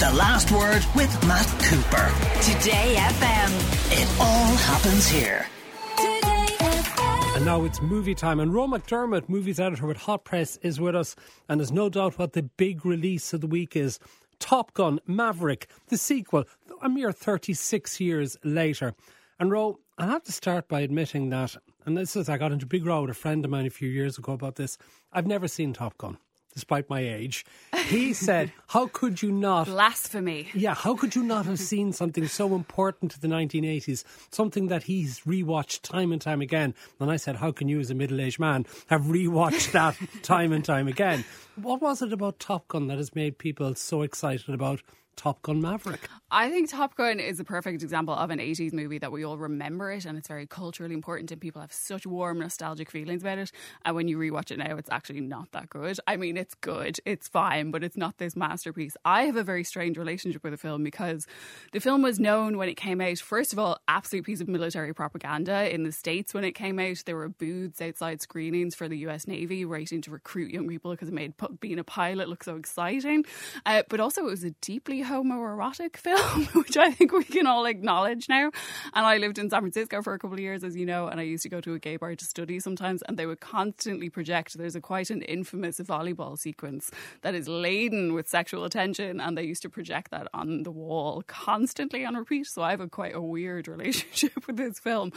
The Last Word with Matt Cooper. Today FM. It all happens here. And now it's movie time. And Roe McDermott, movies editor with Hot Press, is with us. And there's no doubt what the big release of the week is Top Gun Maverick, the sequel, a mere 36 years later. And Roe, I have to start by admitting that, and this is, I got into a big row with a friend of mine a few years ago about this. I've never seen Top Gun despite my age. He said, How could you not? Blasphemy. Yeah, how could you not have seen something so important to the 1980s, something that he's rewatched time and time again? And I said, How can you, as a middle aged man, have rewatched that time and time again? What was it about Top Gun that has made people so excited about Top Gun Maverick? I think Top Gun is a perfect example of an 80s movie that we all remember it and it's very culturally important and people have such warm nostalgic feelings about it and when you rewatch it now it's actually not that good. I mean it's good, it's fine, but it's not this masterpiece. I have a very strange relationship with the film because the film was known when it came out first of all absolute piece of military propaganda in the states when it came out there were booths outside screenings for the US Navy waiting to recruit young people because it made being a pilot look so exciting. Uh, but also it was a deeply homoerotic film which I think we can all acknowledge now. And I lived in San Francisco for a couple of years, as you know, and I used to go to a gay bar to study sometimes, and they would constantly project. There's a quite an infamous volleyball sequence that is laden with sexual attention, and they used to project that on the wall constantly on repeat. So I have a quite a weird relationship with this film.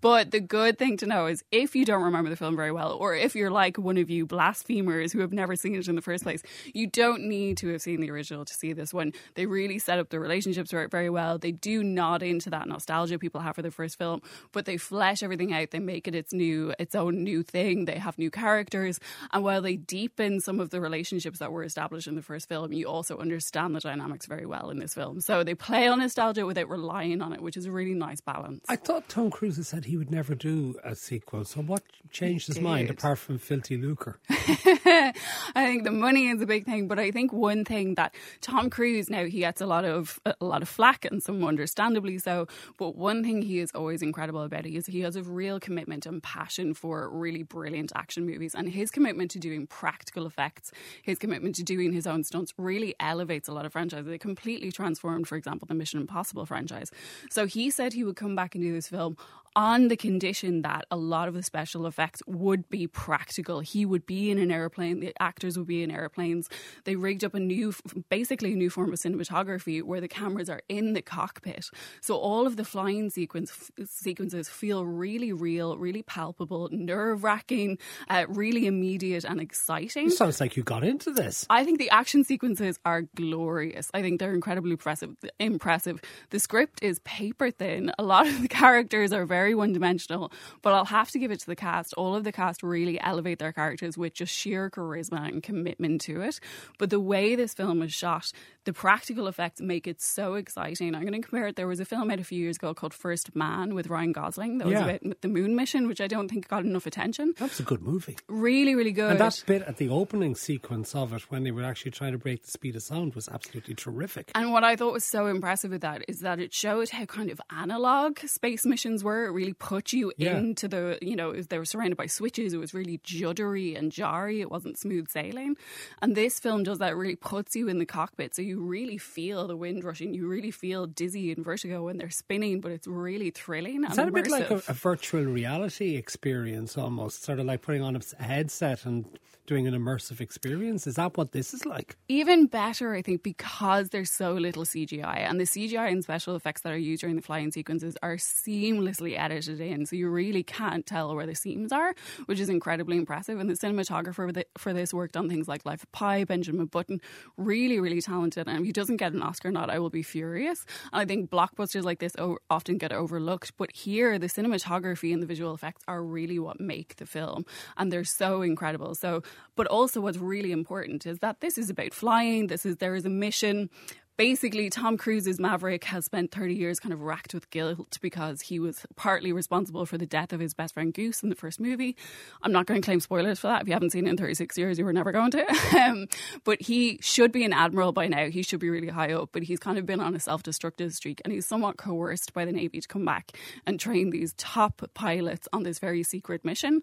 But the good thing to know is if you don't remember the film very well, or if you're like one of you blasphemers who have never seen it in the first place, you don't need to have seen the original to see this one. They really set up the relationships very well. They do nod into that nostalgia people have for the first film, but they flesh everything out. They make it its new, its own new thing. They have new characters, and while they deepen some of the relationships that were established in the first film, you also understand the dynamics very well in this film. So they play on nostalgia without relying on it, which is a really nice balance. I thought Tom Cruise said he would never do a sequel. So what changed his mind apart from filthy lucre? I think the money is a big thing, but I think one thing that Tom Cruise now he gets a lot of a lot of flack and some understandably so. But one thing he is always incredible about is he has a real commitment and passion for really brilliant action movies. And his commitment to doing practical effects, his commitment to doing his own stunts really elevates a lot of franchises. It completely transformed, for example, the Mission Impossible franchise. So he said he would come back and do this film on the condition that a lot of the special effects would be practical. He would be in an airplane, the actors would be in airplanes. They rigged up a new, basically a new form of cinematography where the cameras are in the cockpit. So all of the flying sequence sequences feel really real, really palpable, nerve wracking, uh, really immediate and exciting. It sounds like you got into this. I think the action sequences are glorious. I think they're incredibly impressive. Impressive. The script is paper thin. A lot of the characters are very very one dimensional, but I'll have to give it to the cast. All of the cast really elevate their characters with just sheer charisma and commitment to it. But the way this film is shot, the practical effects make it so exciting. I'm going to compare it. There was a film out a few years ago called First Man with Ryan Gosling that was Yeah. about the moon mission, which I don't think got enough attention. That's a good movie. Really, really good. And that bit at the opening sequence of it, when they were actually trying to break the speed of sound, was absolutely terrific. And what I thought was so impressive with that is that it showed how kind of analog space missions were. Really put you Yeah. into the, you know, they were surrounded by switches. It was really juddery and jarry. It wasn't smooth sailing. And this film does that, it really puts you in the cockpit. So you really feel the wind rushing. You really feel dizzy and vertigo when they're spinning, but it's really thrilling. Is that a bit like a, a virtual reality experience almost? Sort of like putting on a headset and doing an immersive experience? Is that what this is like? even better, I think, because there's so little CGI, and the CGI and special effects that are used during the flying sequences are seamlessly edited in, so you really can't tell where the seams are, which is incredibly impressive. And the cinematographer for this worked on things like Life of Pi, Benjamin Button, really, really talented. And if he doesn't get an Oscar nod, I will be furious. And I think blockbusters like this often get overlooked, but here the cinematography and the visual effects are really what make the film, and they're so incredible. So, but also what's really important is that this is about flying. This is there is a mission. Basically, Tom Cruise's Maverick has spent 30 years kind of racked with guilt because he was partly responsible for the death of his best friend Goose in the first movie. I'm not going to claim spoilers for that. If you haven't seen it in 36 years, you were never going to. Um, but he should be an admiral by now. He should be really high up, but he's kind of been on a self destructive streak and he's somewhat coerced by the Navy to come back and train these top pilots on this very secret mission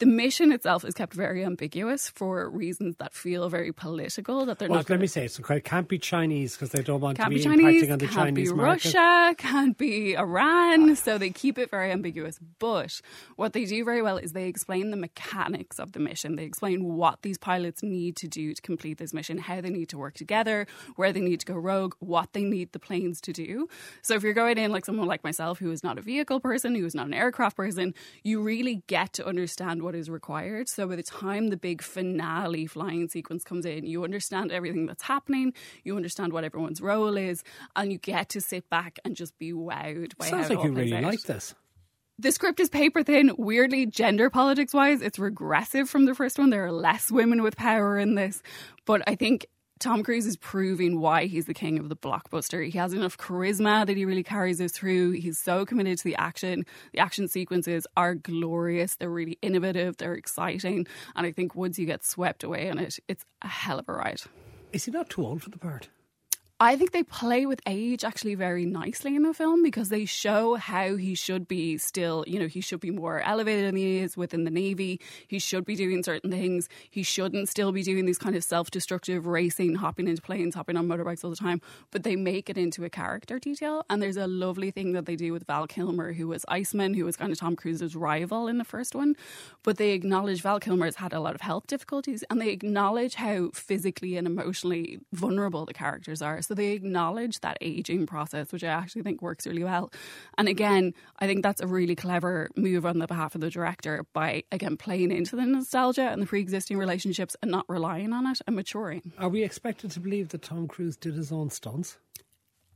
the mission itself is kept very ambiguous for reasons that feel very political. That they're Well, not. let me say, so it can't be Chinese because they don't want to be be Chinese, impacting on the can't be. Russia, can't be Iran. So they keep it very ambiguous. But what they do very well is they explain the mechanics of the mission. They explain what these pilots need to do to complete this mission, how they need to work together, where they need to go rogue, what they need the planes to do. So if you're going in like someone like myself who is not a vehicle person, who is not an aircraft person, you really get to understand what is required. So by the time the big finale flying sequence comes in, you understand everything that's happening, you understand what everyone's role is, and you get to sit back and just be wowed by Sounds how it like you really out. like this. The script is paper thin. Weirdly, gender politics wise, it's regressive from the first one. There are less women with power in this. But I think Tom Cruise is proving why he's the king of the blockbuster. He has enough charisma that he really carries us through. He's so committed to the action. The action sequences are glorious. They're really innovative. They're exciting. And I think once you get swept away in it, it's a hell of a ride. Is he not too old for the part? I think they play with age actually very nicely in the film because they show how he should be still, you know, he should be more elevated than he is within the Navy. He should be doing certain things. He shouldn't still be doing these kind of self destructive racing, hopping into planes, hopping on motorbikes all the time. But they make it into a character detail. And there's a lovely thing that they do with Val Kilmer, who was Iceman, who was kind of Tom Cruise's rival in the first one. But they acknowledge Val Kilmer has had a lot of health difficulties and they acknowledge how physically and emotionally vulnerable the characters are. So they acknowledge that aging process, which I actually think works really well. And again, I think that's a really clever move on the behalf of the director by, again, playing into the nostalgia and the pre existing relationships and not relying on it and maturing. Are we expected to believe that Tom Cruise did his own stunts?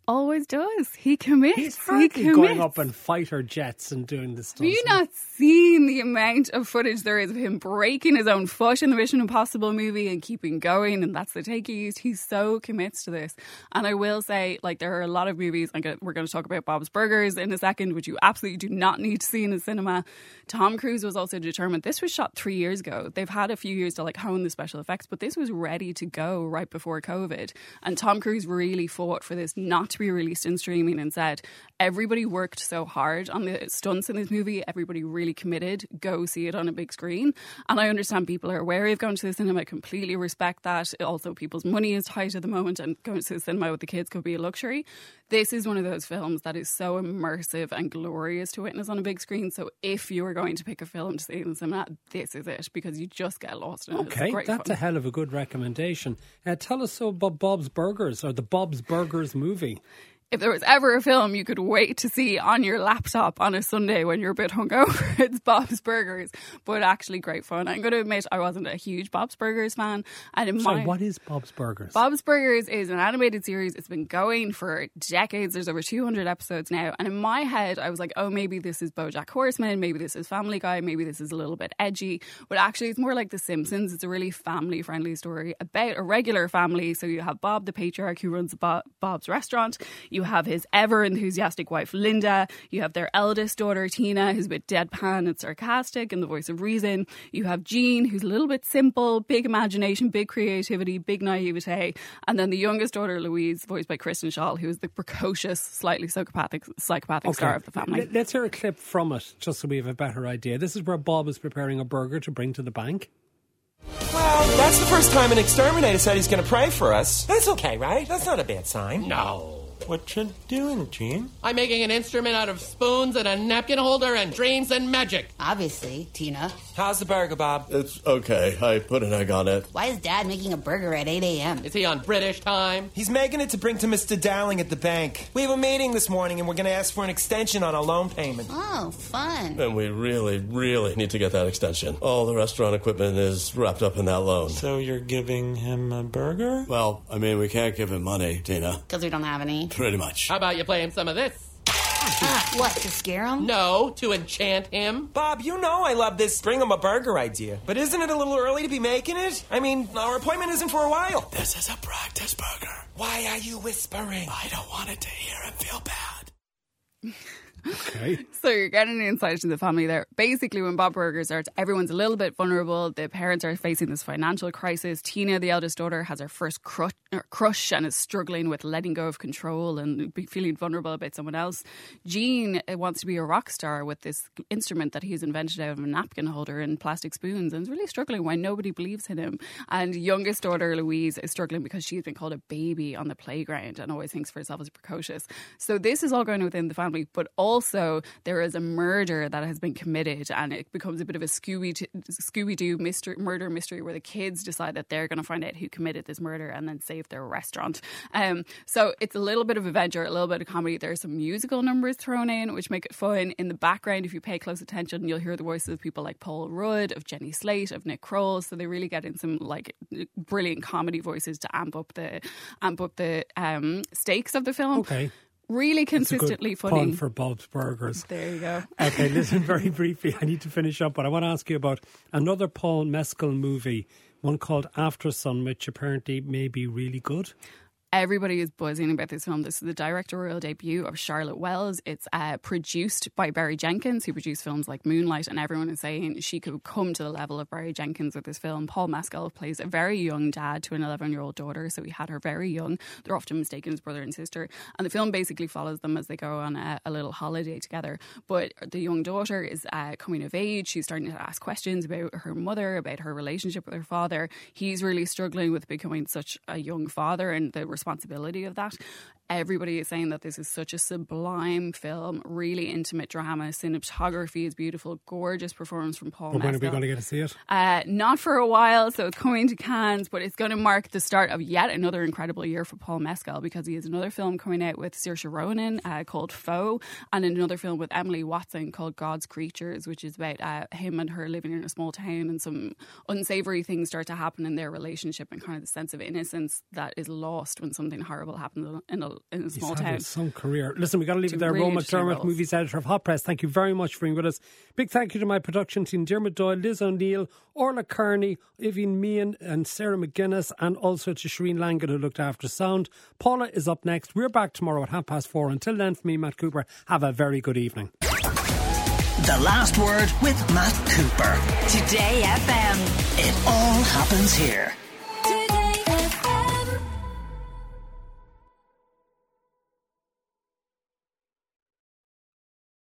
Always does. He commits. He's he commits. going up in fighter jets and doing this stunts. Have you not seen the amount of footage there is of him breaking his own foot in the Mission Impossible movie and keeping going? And that's the take he used. He's so commits to this. And I will say, like, there are a lot of movies. Gonna, we're going to talk about Bob's Burgers in a second, which you absolutely do not need to see in the cinema. Tom Cruise was also determined. This was shot three years ago. They've had a few years to like hone the special effects, but this was ready to go right before COVID. And Tom Cruise really fought for this not to be released in streaming and said, everybody worked so hard on the stunts in this movie. Everybody really committed. Go see it on a big screen. And I understand people are wary of going to the cinema. I completely respect that. Also, people's money is tight at the moment, and going to the cinema with the kids could be a luxury. This is one of those films that is so immersive and glorious to witness on a big screen. So, if you are going to pick a film to see in the cinema, this is it because you just get lost in it. Okay, great that's fun. a hell of a good recommendation. Uh, tell us so about Bob's Burgers or the Bob's Burgers movie. If there was ever a film you could wait to see on your laptop on a Sunday when you're a bit hungover, it's Bob's Burgers. But actually, great fun. I'm going to admit I wasn't a huge Bob's Burgers fan, and in Sorry, my what is Bob's Burgers? Bob's Burgers is an animated series. It's been going for decades. There's over 200 episodes now. And in my head, I was like, oh, maybe this is Bojack Horseman. Maybe this is Family Guy. Maybe this is a little bit edgy. But actually, it's more like The Simpsons. It's a really family friendly story about a regular family. So you have Bob, the patriarch, who runs Bo- Bob's restaurant. You have his ever enthusiastic wife, Linda. You have their eldest daughter, Tina, who's a bit deadpan and sarcastic and the voice of reason. You have Gene, who's a little bit simple, big imagination, big creativity, big naivete. And then the youngest daughter, Louise, voiced by Kristen Schaal, who is the precocious, slightly psychopathic, psychopathic star of the family. Let- Let's hear a clip from it, just so we have a better idea. This is where Bob is preparing a burger to bring to the bank. Well, that's the first time an exterminator said he's going to pray for us. That's okay, right? That's not a bad sign. No. What you doing, Gene? I'm making an instrument out of spoons and a napkin holder and dreams and magic. Obviously, Tina. How's the burger, Bob? It's okay. I put an egg on it. Why is Dad making a burger at 8 a.m.? Is he on British time? He's making it to bring to Mr. Dowling at the bank. We have a meeting this morning and we're going to ask for an extension on our loan payment. Oh, fun. And we really, really need to get that extension. All the restaurant equipment is wrapped up in that loan. So you're giving him a burger? Well, I mean, we can't give him money, Tina. Because we don't have any. Pretty much. How about you play him some of this? Ah, what, to scare him? No, to enchant him. Bob, you know I love this bring him a burger idea. But isn't it a little early to be making it? I mean, our appointment isn't for a while. This is a practice burger. Why are you whispering? I don't want it to hear him feel bad. Okay. So you're getting an insight into the family there. Basically, when Bob Burger starts, everyone's a little bit vulnerable. The parents are facing this financial crisis. Tina, the eldest daughter, has her first crush, crush and is struggling with letting go of control and feeling vulnerable about someone else. Gene uh, wants to be a rock star with this instrument that he's invented out of a napkin holder and plastic spoons and is really struggling why nobody believes in him. And youngest daughter, Louise, is struggling because she's been called a baby on the playground and always thinks for herself as precocious. So this is all going within the family, but also there is a murder that has been committed and it becomes a bit of a Scooby Scooby Doo mystery, murder mystery where the kids decide that they're going to find out who committed this murder and then save their restaurant. Um, so it's a little bit of adventure, a little bit of comedy. There are some musical numbers thrown in which make it fun. In the background, if you pay close attention, you'll hear the voices of people like Paul Rudd, of Jenny Slate, of Nick Kroll. So they really get in some like brilliant comedy voices to amp up the amp up the um, stakes of the film. Okay. Really It's consistently pun funny. for Bob's Burgers. There you go. Okay, listen, very briefly, I need to finish up, but I want to ask you about another Paul Mescal movie, one called After Sun, which apparently may be really good. Everybody is buzzing about this film. This is the directorial debut of Charlotte Wells. It's uh, produced by Barry Jenkins, who produced films like Moonlight, and everyone is saying she could come to the level of Barry Jenkins with this film. Paul Mescal plays a very young dad to an 11 year old daughter, so he had her very young. They're often mistaken as brother and sister, and the film basically follows them as they go on a, a little holiday together. But the young daughter is uh, coming of age. She's starting to ask questions about her mother, about her relationship with her father. He's really struggling with becoming such a young father and the responsibility of that. Everybody is saying that this is such a sublime film, really intimate drama. Cinematography is beautiful, gorgeous performance from Paul. But when are we going to get to see it? Uh, not for a while, so it's coming to Cannes, but it's going to mark the start of yet another incredible year for Paul Mescal because he has another film coming out with Saoirse Ronan uh, called Foe, and another film with Emily Watson called God's Creatures, which is about uh, him and her living in a small town, and some unsavory things start to happen in their relationship, and kind of the sense of innocence that is lost when something horrible happens in a, in a He's small had town. some career. Listen, we got to leave Two it there. really Rome interesting McDermott, movies editor of Hot Press. Thank you very much for being with us. Big thank you to my production team, Dermot Doyle, Liz O'Neill, Orla Kearney, Vivian Meehan, and Sarah McGuinness, and also to Shireen Langan, who looked after sound. Paula is up next. We're back tomorrow at half past four. Until then, for me, Matt Cooper, have a very good evening. The last word with Matt Cooper. Today FM. It all happens here.